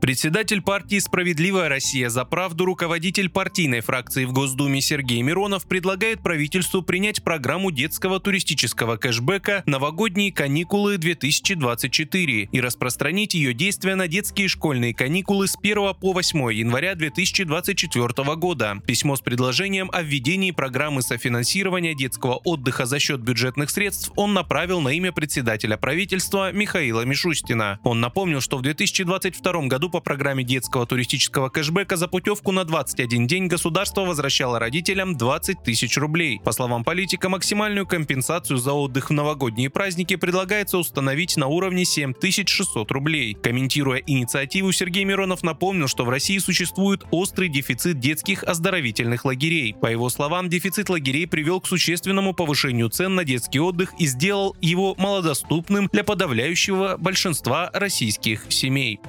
Председатель партии «Справедливая Россия за правду», руководитель партийной фракции в Госдуме Сергей Миронов предлагает правительству принять программу детского туристического кэшбэка «Новогодние каникулы 2024» и распространить ее действия на детские школьные каникулы с 1 по 8 января 2024 года. Письмо с предложением о введении программы софинансирования детского отдыха за счет бюджетных средств он направил на имя председателя правительства Михаила Мишустина. Он напомнил, что в 2022 году по программе детского туристического кэшбэка за путевку на 21 день государство возвращало родителям 20 тысяч рублей. По словам политика, максимальную компенсацию за отдых в новогодние праздники предлагается установить на уровне 7600 рублей. Комментируя инициативу, Сергей Миронов напомнил, что в России существует острый дефицит детских оздоровительных лагерей. По его словам, дефицит лагерей привел к существенному повышению цен на детский отдых и сделал его малодоступным для подавляющего большинства российских семей.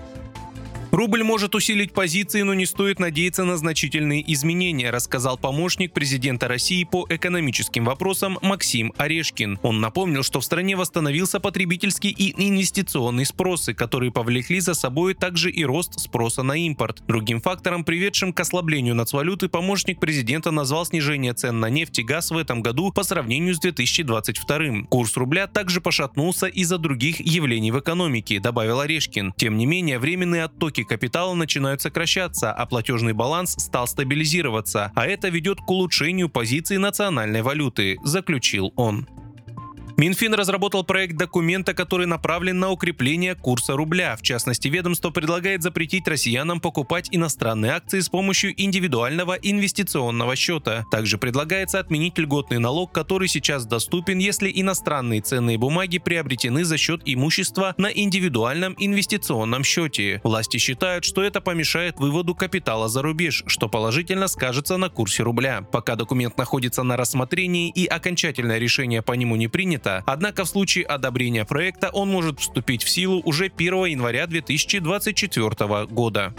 Рубль может усилить позиции, но не стоит надеяться на значительные изменения, рассказал помощник президента России по экономическим вопросам Максим Орешкин. Он напомнил, что в стране восстановился потребительский и инвестиционный спросы, которые повлекли за собой также и рост спроса на импорт. Другим фактором, приведшим к ослаблению нацвалюты, помощник президента назвал снижение цен на нефть и газ в этом году по сравнению с 2022. Курс рубля также пошатнулся из-за других явлений в экономике, добавил Орешкин. Тем не менее, временные оттоки капитала начинают сокращаться, а платежный баланс стал стабилизироваться, а это ведет к улучшению позиции национальной валюты, заключил он. Минфин разработал проект документа, который направлен на укрепление курса рубля. В частности, ведомство предлагает запретить россиянам покупать иностранные акции с помощью индивидуального инвестиционного счета. Также предлагается отменить льготный налог, который сейчас доступен, если иностранные ценные бумаги приобретены за счет имущества на индивидуальном инвестиционном счете. Власти считают, что это помешает выводу капитала за рубеж, что положительно скажется на курсе рубля. Пока документ находится на рассмотрении и окончательное решение по нему не принято, проекта. Однако в случае одобрения проекта он может вступить в силу уже 1 января 2024 года.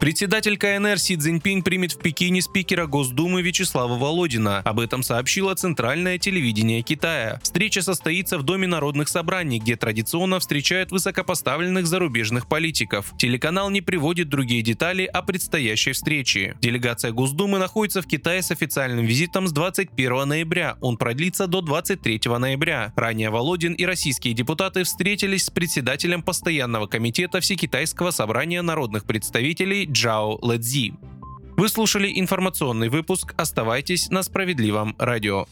Председатель КНР Си Цзиньпинь примет в Пекине спикера Госдумы Вячеслава Володина. Об этом сообщило Центральное телевидение Китая. Встреча состоится в Доме народных собраний, где традиционно встречают высокопоставленных зарубежных политиков. Телеканал не приводит другие детали о предстоящей встрече. Делегация Госдумы находится в Китае с официальным визитом с 21 ноября. Он продлится до 23 ноября. Ранее Володин и российские депутаты встретились с председателем постоянного комитета Всекитайского собрания народных представителей Джао Лэдзи. Вы слушали информационный выпуск. Оставайтесь на справедливом радио.